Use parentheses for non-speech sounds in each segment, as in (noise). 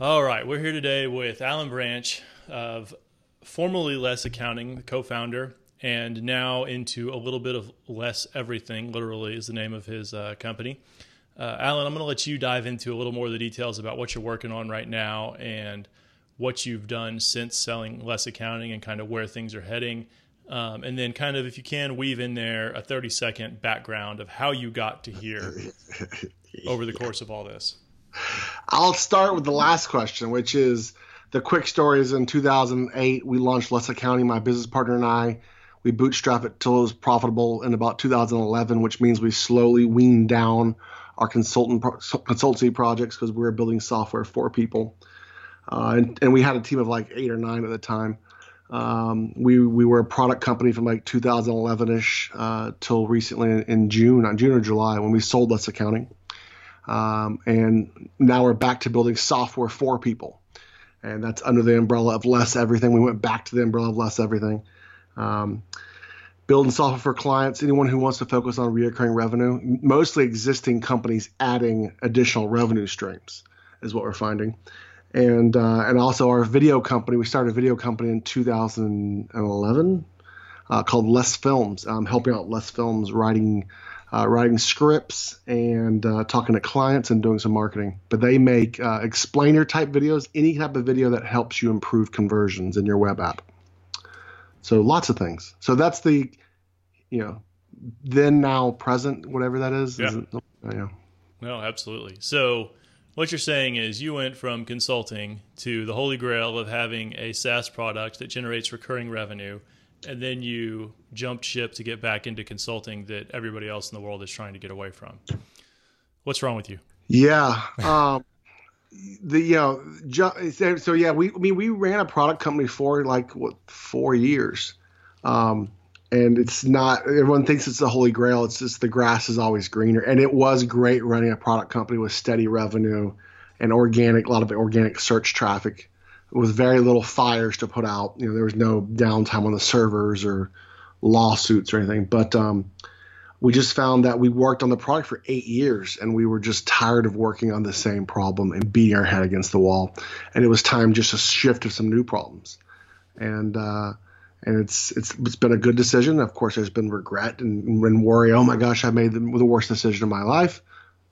All right, we're here today with Allan Branch of formerly Less Accounting, the co-founder, and now into a little bit of Less Everything. Literally is the name of his uh, company. Uh, Allan, I'm going to let you dive into a little more of the details about what you're working on right now and what you've done since selling Less Accounting and kind of where things are heading. Um, and then, kind of, if you can, weave in there a 30 second background of how you got to here (laughs) over the course of all this. (laughs) I'll start with the last question, which is the quick story is in 2008, we launched Less Accounting, my business partner and I. We bootstrapped it till it was profitable in about 2011, which means we slowly weaned down our consultant consultancy projects because we were building software for people. Uh, and, and, we had a team of like eight or nine at the time. Um, we we were a product company from like 2011ish uh, till recently in, in June, on June or July when we sold Less Accounting. Um, and now we're back to building software for people. And that's under the umbrella of less everything. We went back to the umbrella of less everything. Um, building software for clients, anyone who wants to focus on recurring revenue, mostly existing companies adding additional revenue streams is what we're finding. And uh, and also our video company, we started a video company in 2011 uh, called Less Films, um, helping out Less Films writing uh, writing scripts and uh, talking to clients and doing some marketing. But they make uh, explainer type videos, any type of video that helps you improve conversions in your web app. So lots of things. So that's the, you know, then now present whatever that is. Yeah. is yeah. No, absolutely. So what you're saying is you went from consulting to the holy grail of having a SaaS product that generates recurring revenue and then you jumped ship to get back into consulting that everybody else in the world is trying to get away from. What's wrong with you? Yeah. Um, the you know so yeah we I mean we ran a product company for like what four years, um, and it's not everyone thinks it's the holy grail. It's just the grass is always greener, and it was great running a product company with steady revenue and organic a lot of organic search traffic with very little fires to put out. You know, there was no downtime on the servers or lawsuits or anything. But um, we just found that we worked on the product for eight years and we were just tired of working on the same problem and beating our head against the wall. And it was time just to shift to some new problems. And uh, and it's it's it's been a good decision. Of course, there's been regret and, and worry. Oh my gosh, I made the, the worst decision of my life.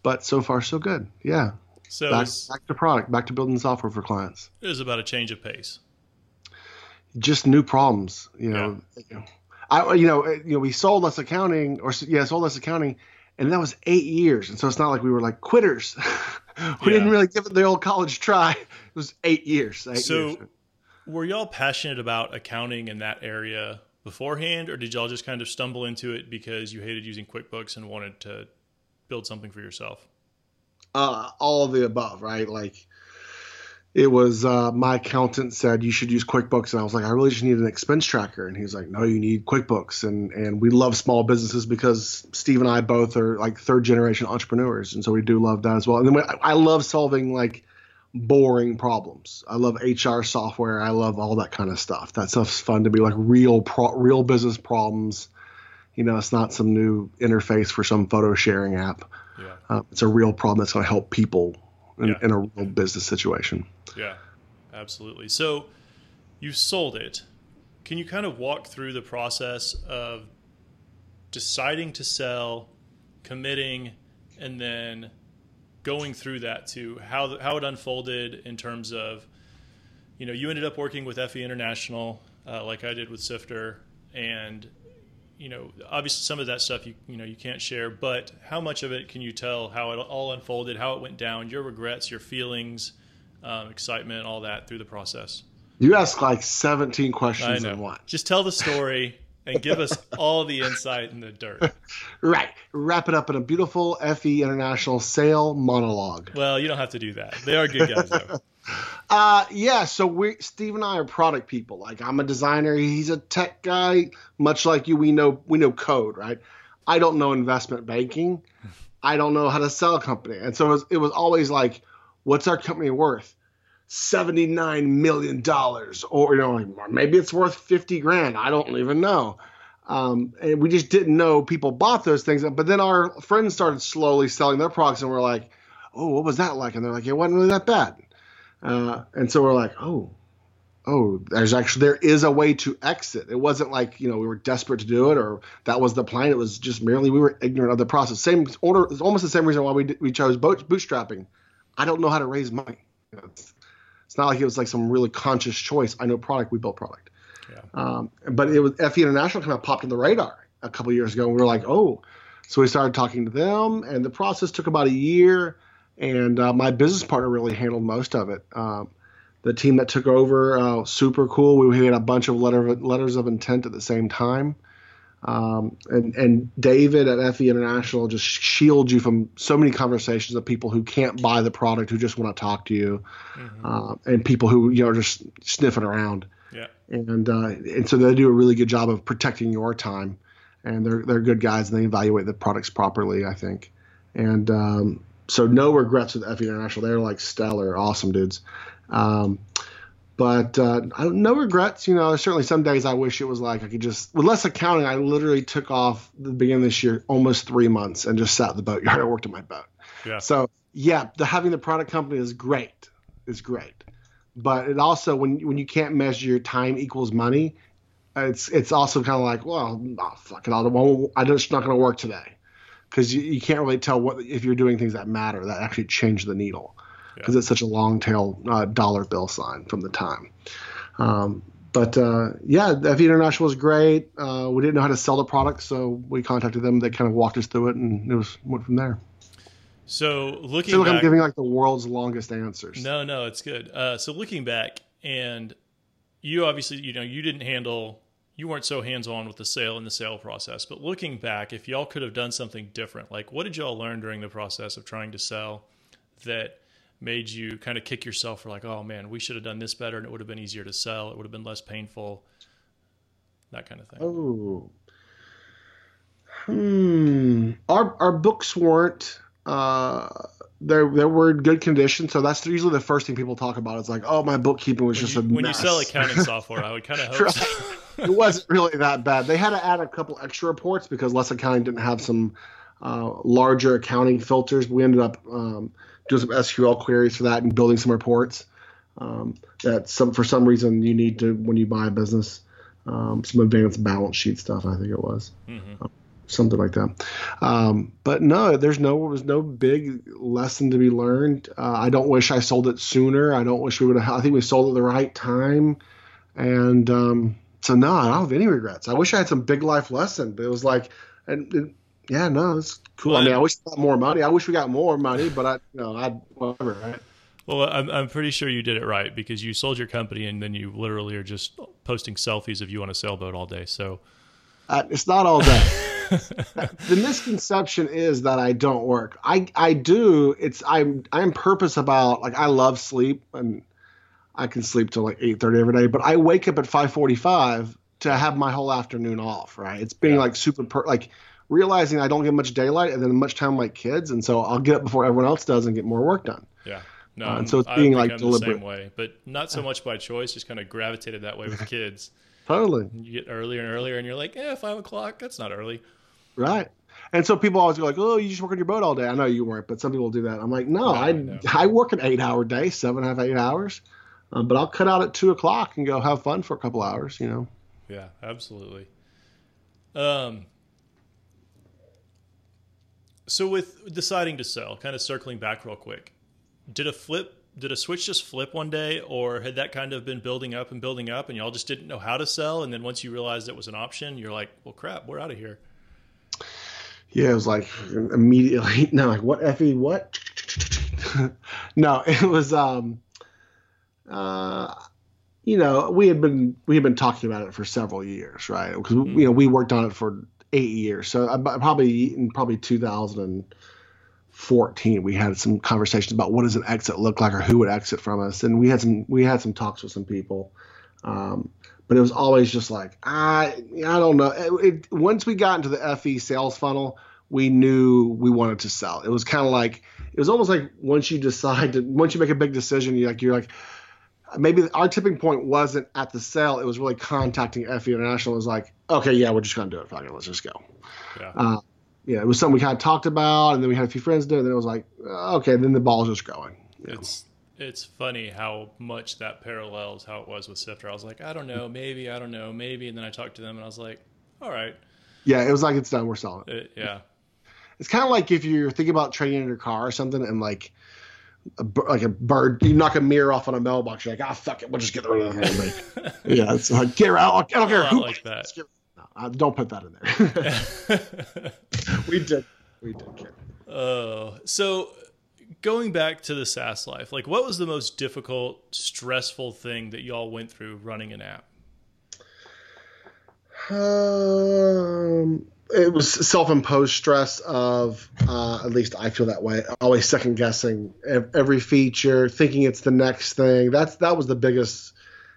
But so far, so good. Yeah. So back, back to product, back to building software for clients. It was about a change of pace. Just new problems, you know. Yeah. I, you know, eh, you know, we sold less accounting, or yeah, sold less accounting, and that was eight years. And so it's not like we were like quitters. (laughs) we yeah. didn't really give it the old college try. It was eight years. Eight so, years. were y'all passionate about accounting in that area beforehand, or did y'all just kind of stumble into it because you hated using QuickBooks and wanted to build something for yourself? Uh, all of the above, right? Like it was uh, my accountant said you should use QuickBooks, and I was like, I really just need an expense tracker, and he's like, No, you need QuickBooks, and and we love small businesses because Steve and I both are like third generation entrepreneurs, and so we do love that as well. And then I love solving like boring problems. I love HR software. I love all that kind of stuff. That stuff's fun to be like real pro- real business problems. You know, it's not some new interface for some photo sharing app. Yeah. Uh, it's a real problem that's going to help people in, yeah. in, a real business situation. Yeah, absolutely. So you sold it. Can you kind of walk through the process of deciding to sell, committing, and then going through that to how how it unfolded in terms of, you know, you ended up working with FE International, uh, like I did with Sifter, and you know, obviously some of that stuff you you know you can't share, but how much of it can you tell how it all unfolded, how it went down, your regrets, your feelings, um, excitement, all that through the process? You ask like 17 questions in one. Just tell the story and give us (laughs) all the insight and the dirt. right. Wrap it up in a beautiful FE International sale monologue. Well, you don't have to do that. They are good guys though. Uh, yeah. So we, Steve and I are product people. Like I'm a designer. He's a tech guy. Much like you, we know we know code, right? I don't know investment banking. I don't know how to sell a company, and so it was, it was always like, what's our company worth? Seventy nine million dollars, or you know, like, maybe it's worth fifty grand. I don't even know. Um, and we just didn't know people bought those things. But then our friends started slowly selling their products, and we're like, oh, what was that like? And they're like, it wasn't really that bad. Uh, and so we're like, oh, oh, there's actually there is a way to exit. It wasn't like you know we were desperate to do it or that was the plan. It was just merely we were ignorant of the process. Same order. It's almost the same reason why we we chose boot, bootstrapping. I don't know how to raise money. It's, it's, not like it was like some really conscious choice. I know product. We built product. Yeah. Um, but it was FE International kind of popped on the radar a couple years ago. And we were like, oh, so we started talking to them, and the process took about a year. And uh, my business partner really handled most of it. Um, the team that took over, uh, super cool. We had a bunch of letter letters of intent at the same time. Um, and, and David at FE International just shields you from so many conversations of people who can't buy the product, who just want to talk to you, mm-hmm. uh, and people who you know are just sniffing around. Yeah. And uh, and so they do a really good job of protecting your time, and they're they're good guys and they evaluate the products properly, I think. And um, so no regrets with FE International. They're like stellar, awesome dudes. Um, but uh, no regrets. You know, there's certainly some days I wish it was like I could just, with less accounting, I literally took off the beginning of this year almost three months and just sat in the boatyard. I worked on my boat. Yeah. So yeah, the having the product company is great. Is great. But it also when when you can't measure your time equals money, it's it's also kind of like well, oh, fuck it, I'll, I'm just not going to work today because you, you can't really tell what if you're doing things that matter that actually change the needle because yeah. it's such a long tail uh, dollar bill sign from the time. Um, but uh, yeah, FE International was great. Uh, we didn't know how to sell the product, so we contacted them. They kind of walked us through it, and it was went from there. So looking, I feel like back, I'm giving like the world's longest answers. No, no, it's good. Uh, so looking back, and you obviously, you know, you didn't handle, you weren't so hands on with the sale and the sale process. But looking back, if y'all could have done something different, like what did y'all learn during the process of trying to sell that made you kind of kick yourself for like, oh man, we should have done this better and it would have been easier to sell. It would have been less painful. That kind of thing. Oh. Hmm. Our our books weren't uh they they were in good condition, so that's usually the first thing people talk about. It's like, oh, my bookkeeping was when just you, a when mess. you sell accounting software. I would kind of (laughs) hope right. so. It wasn't really that bad. They had to add a couple extra reports because Less Accounting didn't have some uh, larger accounting filters. We ended up um, doing some SQL queries for that and building some reports. Um, that some for some reason you need to when you buy a business. Um, some advanced balance sheet stuff, I think it was. Mm-hmm. Um, something like that. Um, but no, there's no there was no big lesson to be learned. Uh, I don't wish I sold it sooner. I don't wish we would have. I think we sold it at the right time, and um, so no, I don't have any regrets. I wish I had some big life lesson, but it was like, and, and yeah, no, it's cool. Well, I mean, I wish we got more money. I wish we got more money, but I, you know, I whatever, right? Well, I'm I'm pretty sure you did it right because you sold your company and then you literally are just posting selfies of you on a sailboat all day. So uh, it's not all day. (laughs) the misconception is that I don't work. I I do. It's I'm I'm purpose about like I love sleep and I can sleep till like eight thirty every day. But I wake up at five forty five to have my whole afternoon off. Right? It's being yeah. like super per- like realizing I don't get much daylight and then much time with my kids, and so I'll get up before everyone else does and get more work done. Yeah. No, uh, and so it's being like deliberate. The same way, but not so much by choice. Just kind of gravitated that way with (laughs) kids. totally. You get earlier and earlier, and you're like, "Yeah, five o'clock. That's not early." Right. And so people always go like, "Oh, you just work on your boat all day." I know you weren't, but some people do that. I'm like, no, no I no. I work an eight hour day, seven and a half, eight hours, um, but I'll cut out at two o'clock and go have fun for a couple hours. You know. Yeah, absolutely. Um. So with deciding to sell, kind of circling back real quick, did a flip did a switch just flip one day or had that kind of been building up and building up and y'all just didn't know how to sell and then once you realized it was an option you're like well crap we're out of here yeah it was like immediately (laughs) no like what Effie, what (laughs) no it was um uh you know we had been we had been talking about it for several years right? Because mm-hmm. you know we worked on it for eight years. So probably in probably 2014 we had some conversations about what does an exit look like or who would exit from us. And we had some we had some talks with some people. Um, but it was always just like i i don't know. It, it, once we got into the fe sales funnel we knew we wanted to sell. It was kind of like it was almost like once you decide to once you make a big decision you're like you're like maybe our tipping point wasn't at the sale it was really contacting fe international it was like okay yeah we're just gonna do it Fuck it, let's just go yeah. Uh, yeah, it was something we kind of talked about, and then we had a few friends do it, and then it was like, uh, okay, then the ball's just going. It's it's funny how much that parallels how it was with Sifter. I was like, I don't know, maybe, I don't know, maybe, and then I talked to them and I was like, all right, Yeah, it was like it's done. We're selling it. it, yeah, It's kind of like if you're thinking about trading in your car or something, and like a, like a bird, you knock a mirror off on a mailbox. You're like, ah, fuck it, we'll just get rid of it. (laughs) yeah, it's like get out. I don't care lot who like that. Get- No, uh, don't put that in there. (laughs) we did. We did care. Oh, so going back to the SaaS life, like what was the most difficult, stressful thing that y'all went through running an app? Um, it was self-imposed stress of uh, at least I feel that way. Always second guessing every feature, thinking it's the next thing. That's that was the biggest.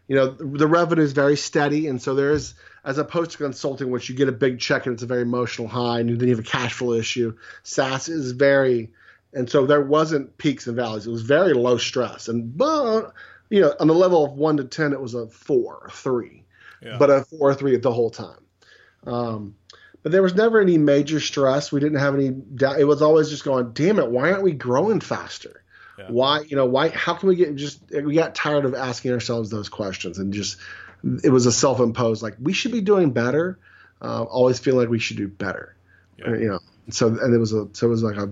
You know, the revenue is very steady, and so there's as opposed to consulting, which you get a big check and it's a very emotional high, and then you have a cash flow issue. SaaS is very, and so there wasn't peaks and valleys. It was very low stress, and but you know, on the level of one to ten, it was a four, a three Yeah. but a four or three the whole time. Um, but there was never any major stress. We didn't have any doubt. It was always just going, damn it, why aren't we growing faster? Yeah. Why, you know, why, how can we get just, we got tired of asking ourselves those questions and just, it was a self imposed, like, we should be doing better. Uh, always feel like we should do better, Yeah. Uh, you know. So, and it was a, so it was like a,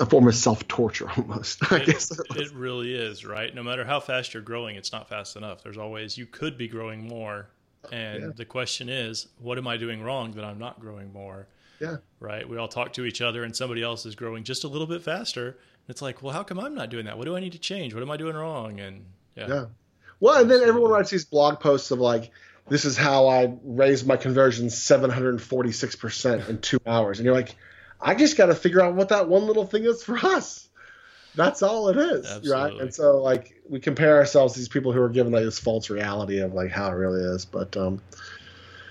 a form of self torture (laughs) almost. I it, guess. it really is, right? No matter how fast you're growing, it's not fast enough. There's always you could be growing more. And Yeah. the question is, what am I doing wrong that I'm not growing more? Yeah. Right? We all talk to each other and somebody else is growing just a little bit faster. And it's like, well, how come I'm not doing that? What do I need to change? What am I doing wrong? And yeah. Yeah. Well, and then everyone writes these blog posts of like, this is how I raised my conversion 746% in two hours. And you're like, I just got to figure out what that one little thing is for us. That's all it is. Right. And so, like, we compare ourselves to these people who are given like this false reality of like how it really is. But, um,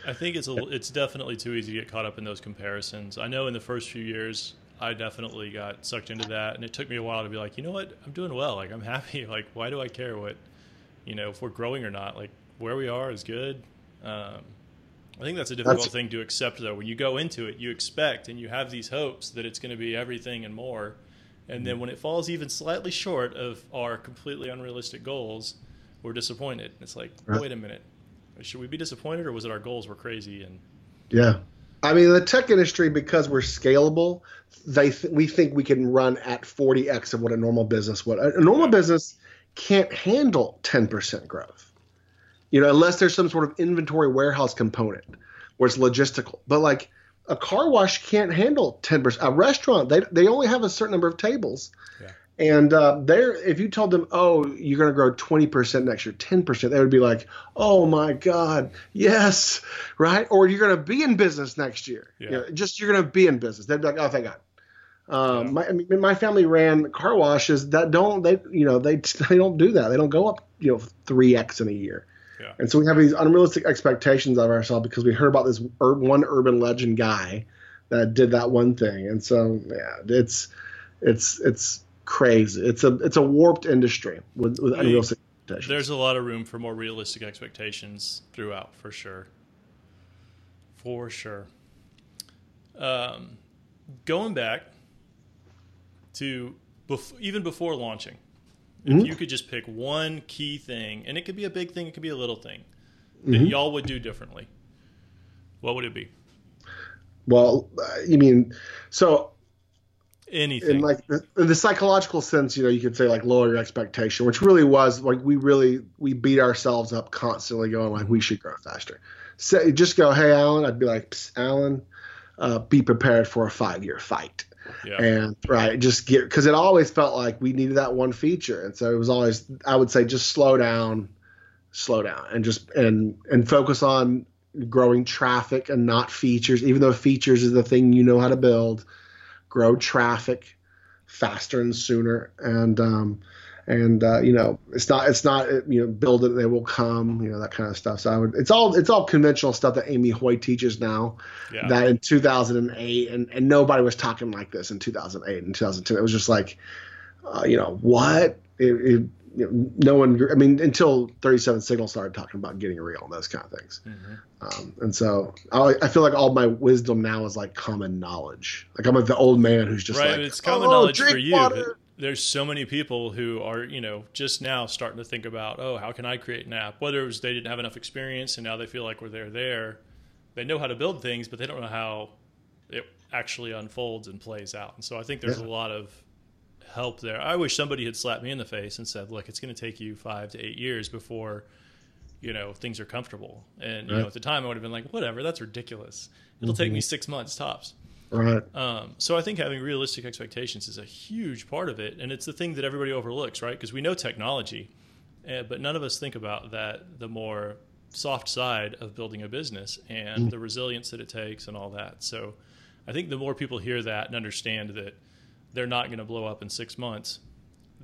I think it's a, it's definitely too easy to get caught up in those comparisons. I know in the first few years, I definitely got sucked into that, and it took me a while to be like, you know what, I'm doing well. Like I'm happy. (laughs) Like why do I care what, you know, if we're growing or not? Like where we are is good. Um, I think that's a difficult That's- thing to accept, though. When you go into it, you expect and you have these hopes that it's going to be everything and more, and hmm. then when it falls even slightly short of our completely unrealistic goals, we're disappointed. It's like, Right. wait a minute, should we be disappointed, or was it our goals were crazy and yeah. I mean, the tech industry, because we're scalable, they th- we think we can run at 40x of what a normal business would. A a normal business can't handle 10% growth, you know, unless there's some sort of inventory warehouse component where it's logistical. But like a car wash can't handle 10%. A restaurant, they, they only have a certain number of tables. Yeah. And uh, they're, if you told them, oh, you're going to grow 20% next year, 10%, they would be like, oh my God, yes, right? Or you're going to be in business next year. Yeah. You know, just you're going to be in business. They'd be like, oh, thank God. Um, Yeah. my, I mean, my family ran car washes that don't they you know they (laughs) they don't do that they don't go up you know three x in a year, Yeah. and so we have these unrealistic expectations of ourselves because we heard about this ur- one urban legend guy that did that one thing, and so yeah, it's it's it's crazy. It's a it's a warped industry with, with unrealistic expectations. There's a lot of room for more realistic expectations throughout, for sure. For sure. Um, going back to bef- even before launching, if Mhm. you could just pick one key thing, and it could be a big thing, it could be a little thing, that Mhm. y'all would do differently, what would it be? well, uh, you mean so Anything. in like the, in the psychological sense, you know, you could say like lower your expectation, which really was like we really we beat ourselves up constantly, going like we should grow faster. So just go, hey Allan, I'd be like, Allan, uh, be prepared for a five year fight, yeah. and right, just get because it always felt like we needed that one feature, and so it was always I would say just slow down, slow down, and just and and focus on growing traffic and not features, even though features is the thing you know how to build grow traffic faster and sooner. And um and uh, you know it's not it's not you know build it they will come you know that kind of stuff so i would it's all it's all conventional stuff that amy hoy teaches now yeah. that in 2008 and and nobody was talking like this in 2008 and 2010 it was just like uh, you know what it, it, you know, no one i mean until 37 signal started talking about getting real and those kind of things Mhm. um, and so I, I feel like all my wisdom now is like common knowledge. Like I'm like the old man who's just right, like, it's common "Oh, knowledge drink for you, water." There's so many people who are you know just now starting to think about oh how can i create an app? Whether it was they didn't have enough experience and now they feel like we're there there. They know how to build things but they don't know how it actually unfolds and plays out. And so i think there's yeah. a lot of help there. I wish somebody had slapped me in the face and said look it's going to take you five to eight years before you know things are comfortable. And you know at the time i would have been like whatever that's ridiculous. It'll mm-hmm. take me six months tops Right. Um, so I think having realistic expectations is a huge part of it, and it's the thing that everybody overlooks, right? Because we know technology, uh, but none of us think about that the more soft side of building a business and mm. the resilience that it takes and all that. So I think the more people hear that and understand that they're not going to blow up in six months,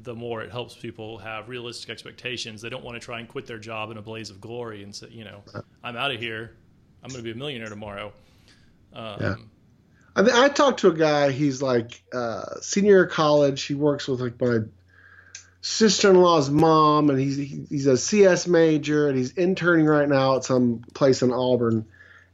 the more it helps people have realistic expectations. They don't want to try and quit their job in a blaze of glory and say, you know, I'm out of here. I'm going to be a millionaire tomorrow. Um, yeah I, I talked to a guy. He's like uh, senior college. He works with like my sister-in-law's mom, and he's he's a CS major, and he's interning right now at some place in Auburn.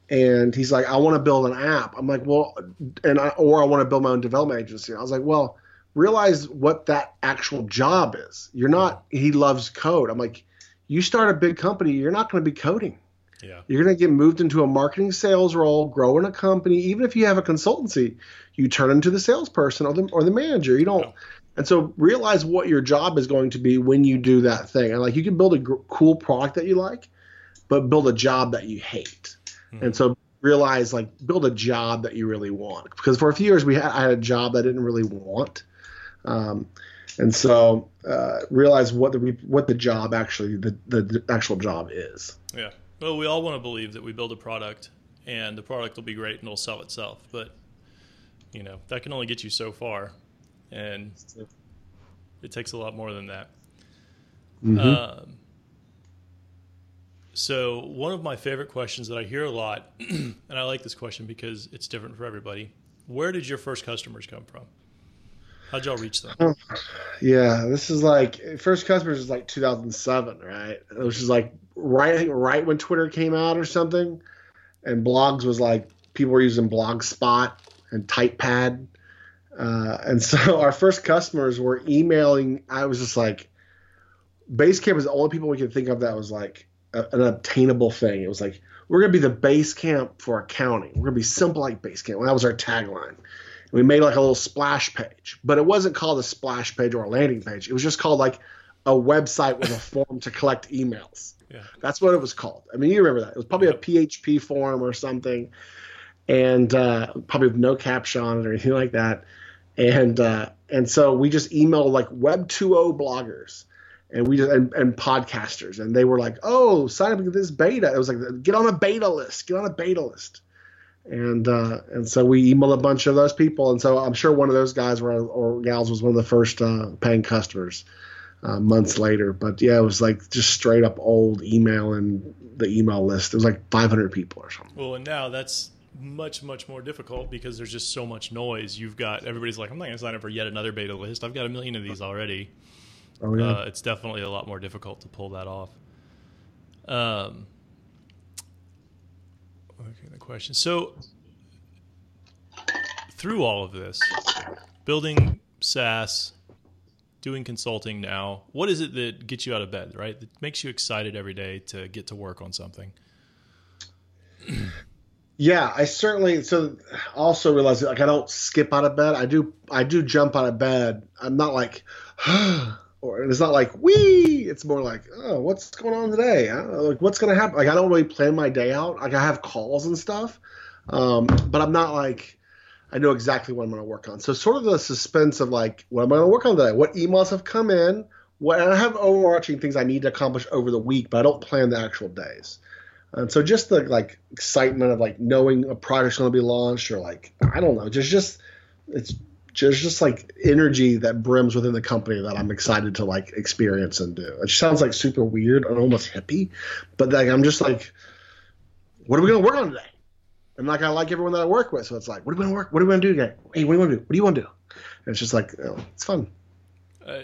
And he's like, I want to build an app. I'm like, well, and I, or I want to build my own development agency. I was like, well, realize what that actual job is. You're not. He loves code. I'm like, you start a big company, you're not going to be coding. Yeah. You're going to get moved into a marketing sales role, grow in a company. Even if you have a consultancy, you turn into the salesperson or the or the manager. You don't. Yeah. And so realize what your job is going to be when you do that thing. And like you can build a gr- cool product that you like, but build a job that you hate. Mm-hmm. And so realize like build a job that you really want. Because for a few years we had I had a job I didn't really want. Um, and so uh, realize what the what the job actually the, the, the actual job is. Yeah. Well, we all want to believe that we build a product and the product will be great and it'll sell itself, but you know that can only get you so far, and it takes a lot more than that. Mm-hmm. Um, so one of my favorite questions that I hear a lot, (clears throat) and I like this question because it's different for everybody. Where did your first customers come from? How'd y'all reach them? (sighs) Yeah, this is like first customers is like 2007, right? Which is like right, right when Twitter came out or something, and blogs was like people were using Blogspot and Typepad, uh, and (laughs) so our first customers were emailing. I was just like, Basecamp was the only people we could think of that was like a, an obtainable thing. It was like we're gonna be the Basecamp for accounting. We're gonna be simple like Basecamp. Well, that was our tagline we made like a little splash page, but it wasn't called a splash page or a landing page. It was just called like a website with a (laughs) form to collect emails. Yeah. That's what it was called. I mean, you remember that. It was probably yep. a PHP form or something, and uh, probably with no caption on it or anything like that. And uh, and so we just emailed like Web 2.0 bloggers and we just and, and, podcasters, and they were like, "Oh, sign up to this beta." It was like, "Get on a beta list. Get on a beta list." And uh, and so we emailed a bunch of those people, and so I'm sure one of those guys were, or gals was one of the first uh, paying customers uh, months later. But yeah, it was like just straight up old email and the email list. It was like 500 people or something. Well, and now that's much much more difficult because there's just so much noise. You've got everybody's like, I'm not going to sign up for yet another beta list. I've got a million of these already. Oh yeah, uh, it's definitely a lot more difficult to pull that off. Um, question. So, through all of this, building SaaS, doing consulting now, what is it that gets you out of bed, right? That makes you excited every day to get to work on something? Yeah, I certainly so also realize that like I don't skip out of bed. I do I do jump out of bed. I'm not like (sighs) or it's not like we. It's more like, oh, what's going on today? Like, what's gonna happen? Like, I don't really plan my day out. Like, I have calls and stuff, um, but I'm not like I know exactly what I'm gonna work on. So, sort of the suspense of like, what am I gonna work on today? What emails have come in? What I have overarching things I need to accomplish over the week, but I don't plan the actual days. And so, just the like excitement of like knowing a product's gonna be launched, or like I don't know, just just it's there's just like energy that brims within the company that I'm excited to like experience and do. It sounds like super weird and almost hippie, but like I'm just like, what are we gonna work on today? And like I like everyone that I work with, so it's like, what are we gonna work? What are we gonna do today? Hey, what do you want to do? What do you want to do? And it's just like, it's fun. Uh,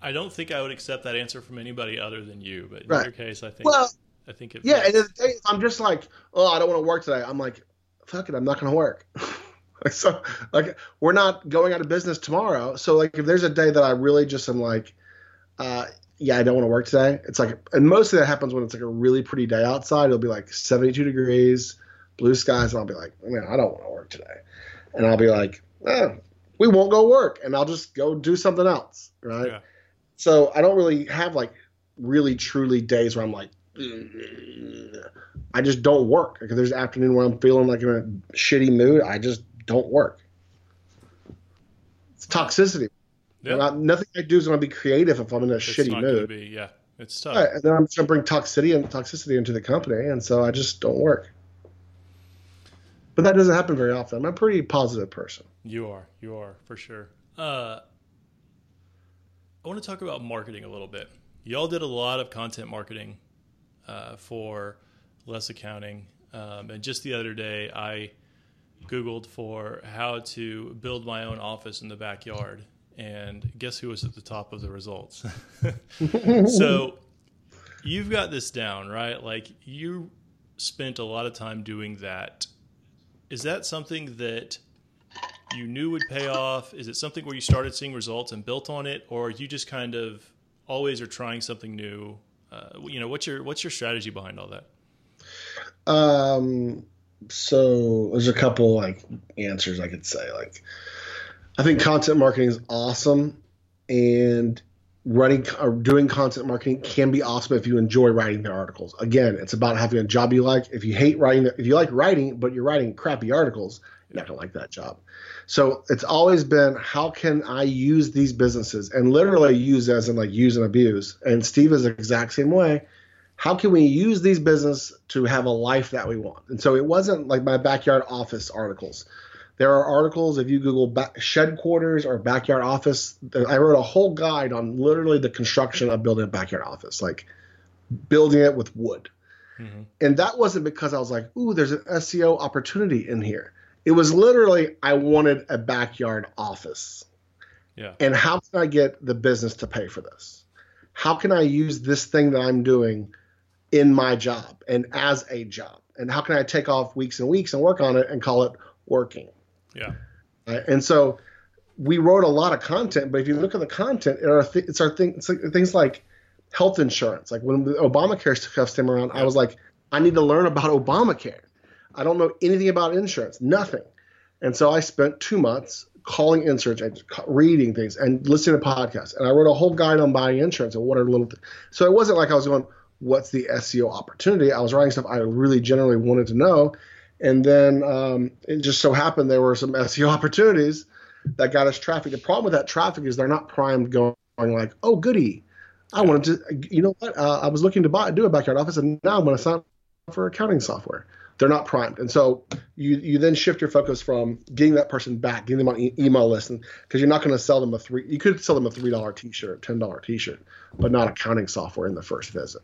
I don't think I would accept that answer from anybody other than you, but in right. your case, I think. Well, I think it. Yeah, and if I'm just like, oh, I don't want to work today. I'm like, fuck it, I'm not gonna work. (laughs) (laughs) so like we're not going out of business tomorrow. So like if there's a day that I really just am like, uh, yeah, I don't want to work today. It's like, and mostly that happens when it's like a really pretty day outside. It'll be like 72 degrees, blue skies, and I'll be like, man, I don't want to work today. And I'll be like, eh, we won't go work, and I'll just go do something else, right? Yeah. So I don't really have like really truly days where I'm like, I just don't work. Like if there's an afternoon where I'm feeling like in a shitty mood, I just don't work. It's toxicity. Yeah. Not, nothing I do is going to be creative if I'm in a it's shitty mood. Be, yeah, it's tough. Right, and then I'm just going to bring toxicity and toxicity into the company, and so I just don't work. But that doesn't happen very often. I'm a pretty positive person. You are. You are for sure. Uh, I want to talk about marketing a little bit. Y'all did a lot of content marketing uh, for less accounting, um, and just the other day I Googled for how to build my own office in the backyard, and guess who was at the top of the results? (laughs) so you've got this down, right? Like you spent a lot of time doing that. Is that something that you knew would pay off? Is it something where you started seeing results and built on it, or you just kind of always are trying something new? Uh, you know, what's your what's your strategy behind all that? Um, so there's a couple like answers I could say. Like, I think content marketing is awesome, and running or doing content marketing can be awesome if you enjoy writing the articles. Again, it's about having a job you like. If you hate writing, if you like writing but you're writing crappy articles, you're not gonna like that job. So it's always been how can I use these businesses and literally use as in like use and abuse. And Steve is the exact same way. How can we use these business to have a life that we want? And so it wasn't like my backyard office articles. There are articles if you Google back, shed quarters or backyard office. I wrote a whole guide on literally the construction of building a backyard office, like building it with wood. Mm-hmm. And that wasn't because I was like, "Ooh, there's an SEO opportunity in here." It was literally I wanted a backyard office. Yeah. And how can I get the business to pay for this? How can I use this thing that I'm doing in my job and as a job? And how can I take off weeks and weeks and work on it and call it working? Yeah. Right? And so we wrote a lot of content, but if you look at the content, it are th- it's our thing, it's like things like health insurance. Like when the Obamacare stuff came around, I was like, I need to learn about Obamacare. I don't know anything about insurance, nothing. And so I spent two months calling insurance agents, reading things, and listening to podcasts. And I wrote a whole guide on buying insurance and what are little. Th- so it wasn't like I was going, "What's the SEO opportunity?" I was writing stuff I really generally wanted to know, and then um, it just so happened there were some (laughs) SEO opportunities that got us traffic. The problem with that traffic is they're not primed going like, "Oh, goody." I wanted to, you know what? Uh, I was looking to buy, do a backyard office, and now I'm going to sign up for accounting software they're not primed. And so you you then shift your focus from getting that person back, getting them on e- email list, because you're not going to sell them a three. You could sell them a three dollar T-shirt, ten dollar T-shirt, but not accounting software in the first visit.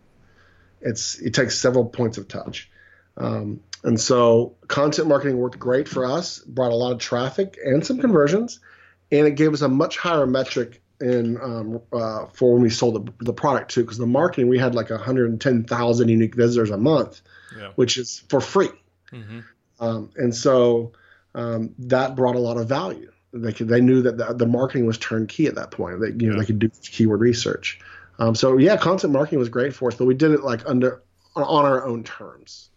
It's it takes several points of touch. Um, and so content marketing worked great for us, brought a lot of traffic and some conversions, and it gave us a much higher metric in um, uh, for when we sold the, the product too. Because the marketing, we had like 110,000 unique visitors a month yeah. which is for free. Mm-hmm. Um, and so um, that brought a lot of value. They could, they knew that the, the, marketing was turnkey at that point. They you know yeah. they could do keyword research. Um, so yeah, content marketing was great for us, but we did it like under on our own terms.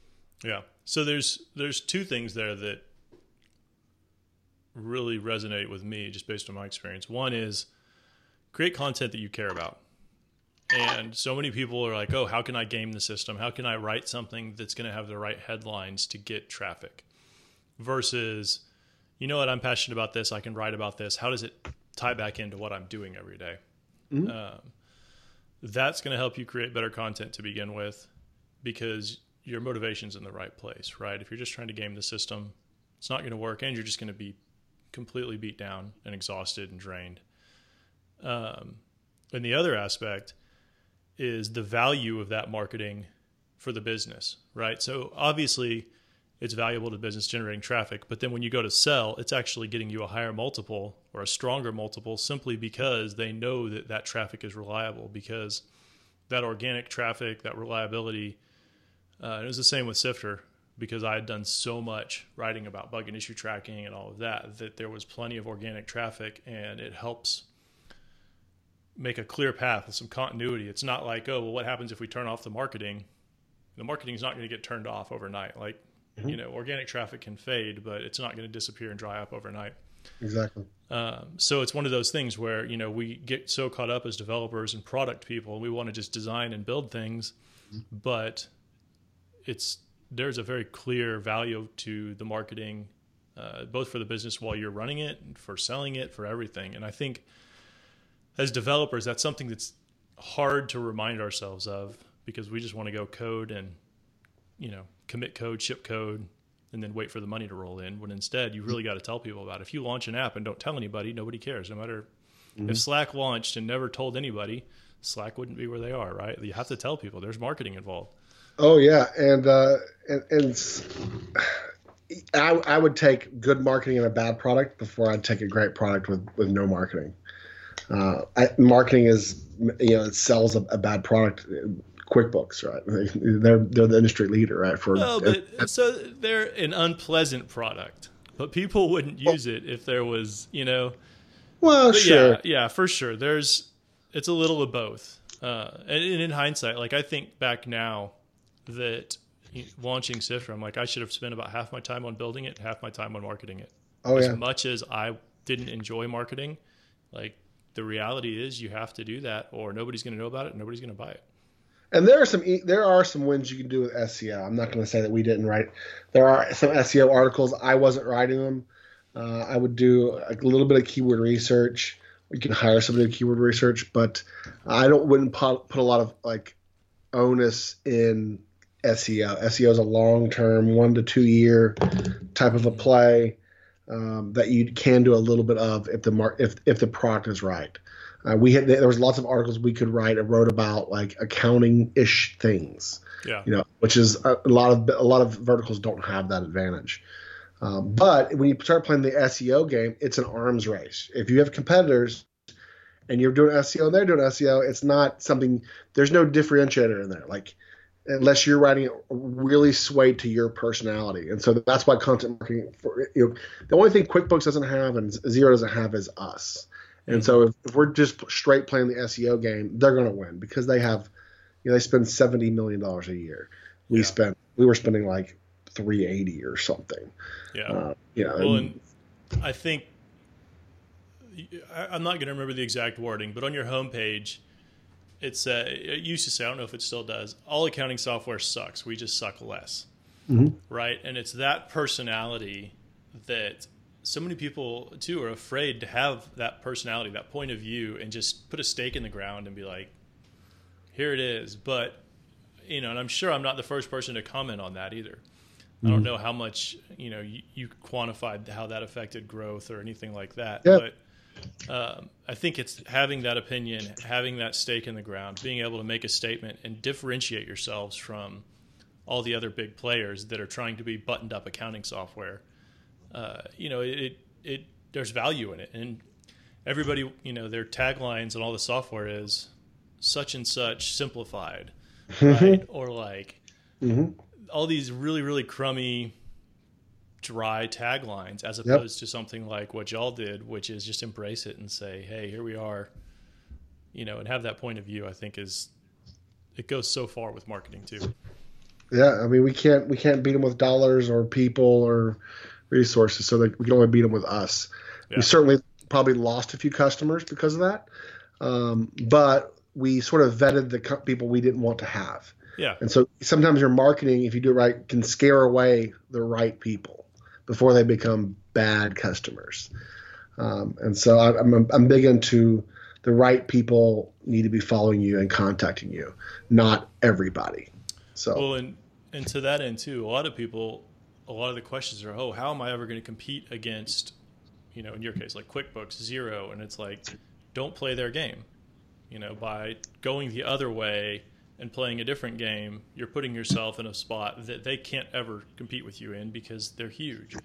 Yeah. So there's there's two things there that really resonate with me just based on my experience. One is create content that you care about. And so many people are like, oh, how can I game the system? How can I write something that's going to have the right headlines to get traffic? Versus, you know what, I'm passionate about this. I can write about this. How does it tie back into what I'm doing every day? Mm-hmm. Um, that's going to help you create better content to begin with because your motivation's in the right place, right? If you're just trying to game the system, it's not going to work and you're just going to be completely beat down and exhausted and drained. Um, and the other aspect – is the value of that marketing for the business, right? So obviously it's valuable to business generating traffic, but then when you go to sell, it's actually getting you a higher multiple or a stronger multiple simply because they know that that traffic is reliable because that organic traffic, that reliability, uh, it was the same with Sifter. because I had done so much writing about bug and issue tracking and all of that that there was plenty of organic traffic and it helps make a clear path with some continuity. It's not like, oh, well, what happens if we turn off the marketing? The marketing is not going to get turned off overnight. Like, mm-hmm. you know, organic traffic can fade, but it's not going to disappear and dry up overnight. Exactly. Um, so it's one of those things where you know we get so caught up as developers and product people, we want to just design and build things, mm-hmm. but it's there's a very clear value to the marketing, uh, both for the business while you're running it, for selling it, for everything. And I think as developers, that's something that's hard to remind ourselves of because we just want to go code and you know commit code, ship code, and then wait for the money to roll in. When instead, you really got to tell people about it. If you launch an app and don't tell anybody, nobody cares. No matter mm-hmm. if Slack launched and never told anybody, Slack wouldn't be where they are, right? You have to tell people. There's marketing involved. Oh yeah, and uh, and, and I, I would take good marketing and a bad product before I'd take a great product with with no marketing. Uh, I, marketing is you know it sells a, a, bad product. QuickBooks, right? (laughs) They're they're the industry leader, right? For well, but, (laughs) so they're an unpleasant product, but people wouldn't use well, it if there was you know. Well, sure, yeah, yeah, for sure. There's it's a little of both, uh, and, and in hindsight, like I think back now that launching Sifter, I'm like, I should have spent about half my time on building it, half my time on marketing it. Oh, as yeah. much as I didn't enjoy marketing, like the reality is you have to do that or nobody's going to know about it. nobody's going to buy it. And there are some there are some wins you can do with SEO. I'm not going to say that we didn't write. There are some SEO articles. I wasn't writing them. Uh, I would do a little bit of keyword research. You can hire somebody to keyword research, but I don't wouldn't put, put a lot of like onus in SEO. SEO is a long term, one to two year type of a play um, that you can do a little bit of if the mar- if if the product is right. Uh, we had there was lots of articles we could write and wrote about like accounting ish things. Yeah. You know, which is a, a, lot of a lot of verticals don't have that advantage. Um, but when you start playing the SEO game, it's an arms race. If you have competitors and you're doing SEO and they're doing SEO, it's not something. There's no differentiator in there. Like unless you're writing it really swayed to your personality. And so that's why content marketing, for, you know, the only thing QuickBooks doesn't have and Xero doesn't have is us. And so if, if we're just straight playing the SEO game, they're going to win because they have, you know, they spend seventy million dollars a year. We yeah. spent, we were spending like three eighty or something. Yeah. Uh, yeah. Well, and, and I think I'm not going to remember the exact wording, but on your homepage, it's uh, it used to say I don't know if it still does. All accounting software sucks. We just suck less, mm-hmm. right? And it's that personality that so many people too are afraid to have that personality, that point of view, and just put a stake in the ground and be like, "Here it is." But you know, and I'm sure I'm not the first person to comment on that either. Mm-hmm. I don't mm-hmm. know how much you know you, you, quantified how that affected growth or anything like that, yeah. but um, I think it's having that opinion, having that stake in the ground, being able to make a statement and differentiate yourselves from all the other big players that are trying to be buttoned up accounting software. Uh, you know, it, it there's value in it, and everybody, you know, their taglines and all the software is such and such simplified, (laughs) right? or like mm-hmm. all these really really crummy dry taglines as opposed yep. to something like what y'all did, which is just embrace it and say, "Hey, here we are," you know, and have that point of view. I think is it goes so far with marketing too. Yeah, I mean, we can't we can't beat them with dollars or people or resources, so that we can only beat them with us. Yeah. We certainly probably lost a few customers because of that, um, but we sort of vetted the people we didn't want to have. Yeah. And so sometimes your marketing, if you do it right, can scare away the right people before they become bad customers. Um, and so I, I'm, I'm big into the right people need to be following you and contacting you, not everybody. So well, and and to that end too, a lot of people, a lot of the questions are, oh, how am I ever going to compete against, you know, in your case, like QuickBooks, Xero? and it's like, don't play their game, you know, by going the other way and playing a different game, you're putting yourself in a spot that they can't ever compete with you in because they're huge.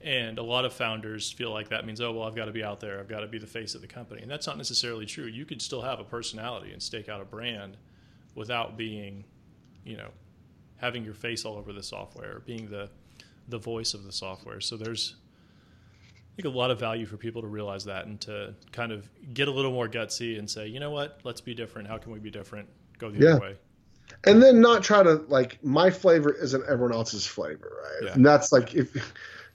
And a lot of founders feel like that means, oh, well, I've got to be out there. I've got to be the face of the company. And that's not necessarily true. You could still have a personality and stake out a brand without being, you know, having your face all over the software, or being the the voice of the software. So there's I think a lot of value for people to realize that and to kind of get a little more gutsy and say, you know what, let's be different. How can we be different? Go the Yeah. other way. and then not try to like my flavor isn't everyone else's flavor, right? Yeah. And that's like if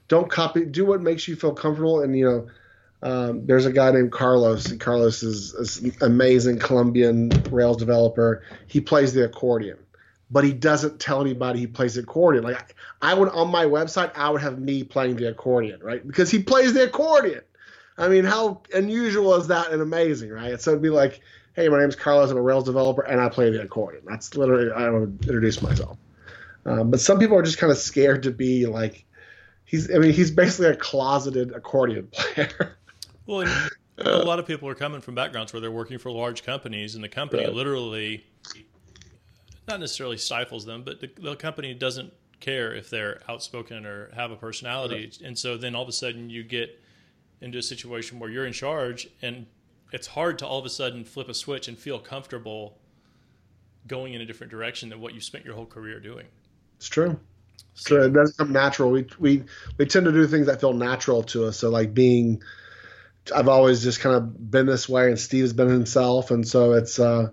don't copy, do what makes you feel comfortable. And you know, um, there's a guy named Carlos. and Carlos is, is an amazing Colombian Rails developer. He plays the accordion, but he doesn't tell anybody he plays the accordion. Like I would on my website, I would have me playing the accordion, right? Because he plays the accordion. I mean, how unusual is that and amazing, right? So it'd be like, hey, my name's Carlos. I'm a Rails developer, and I play the accordion. That's literally I would introduce myself. Um, but some people are just kind of scared to be like, he's. I mean, he's basically a closeted accordion (laughs) player. Well, and a lot of people are coming from backgrounds where they're working for large companies, and the company Right. literally, not necessarily stifles them, but the, the company doesn't care if they're outspoken or have a personality. And so then all of a sudden you get into a situation where you're in charge, and it's hard to all of a sudden flip a switch and feel comfortable going in a different direction than what you spent your whole career doing. It's true. So. It doesn't come natural. We we we tend to do things that feel natural to us. So like being, I've always just kind of been this way, and Steve's been himself, and so it's uh,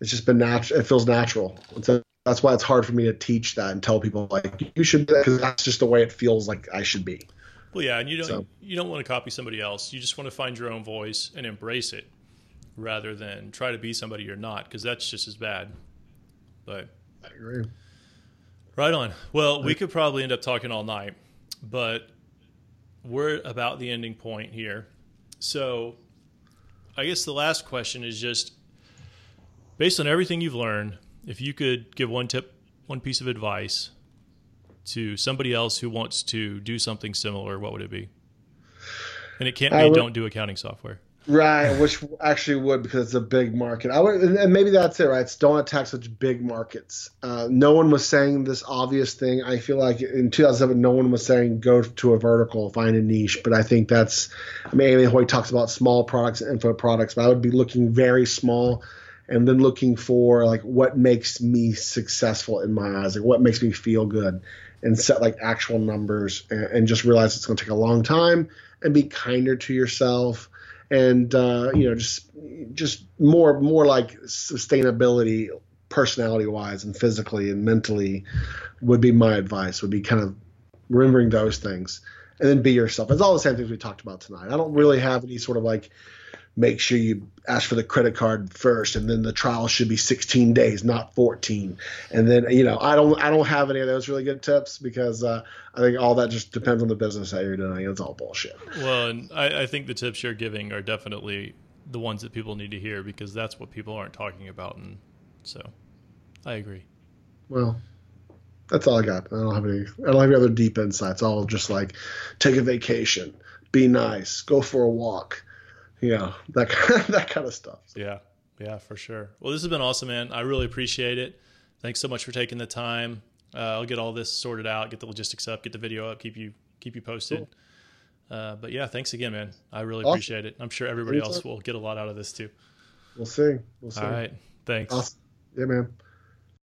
it's just been natural. It feels natural. So that's why it's hard for me to teach that and tell people like you should because that's just the way it feels like I should be. Well, yeah, and you don't So- you don't want to copy somebody else. You just want to find your own voice and embrace it, rather than try to be somebody you're not, because that's just as bad. But I agree. right on. Well, we could probably end up talking all night, but we're about the ending point here. So, I guess the last question is just based on everything you've learned, if you could give one tip, one piece of advice to somebody else who wants to do something similar, what would it be? And it can't be would- don't do accounting software. Right, which actually would because it's a big market. I would, and- maybe that's it, right? It's don't attack such big markets. Uh, no one was saying this obvious thing. I feel like in 2007, no one was saying go to a vertical, find a niche. But I think that's, I mean, Amy Hoy talks about small products and info products, but I would be looking very small and then looking for like what makes me successful in my eyes, like what makes me feel good, and set like actual numbers and, and just realize it's going to take a long time and be kinder to yourself and uh, you know just just more more like sustainability personality wise and physically and mentally would be my advice would be kind of remembering those things and then be yourself. It's all the same things we talked about tonight. I don't really have any sort of like make sure you ask for the credit card first and then the trial should be 16 days not 14 and then you know i don't i don't have any of those really good tips because uh, i think all that just depends on the business that you're doing it's all bullshit Well, and I, I think the tips you're giving are definitely the ones that people need to hear because that's what people aren't talking about. And so I agree. Well, that's all I got. I don't have any. I don't have any other deep insights. I'll just like take a vacation, be nice, go for a walk, know that (laughs) kind that kind of stuff. Yeah. Yeah, for sure. Well, this has been awesome, man. I really appreciate it. Thanks so much for taking the time. Uh, I'll get all this sorted out, get the logistics up, get the video up, keep you keep you posted. Uh, but yeah, thanks again, man. I really Awesome. appreciate it. I'm sure everybody else will get a lot out of this too. We'll see. We'll see. All right. Thanks. Awesome. Yeah, man.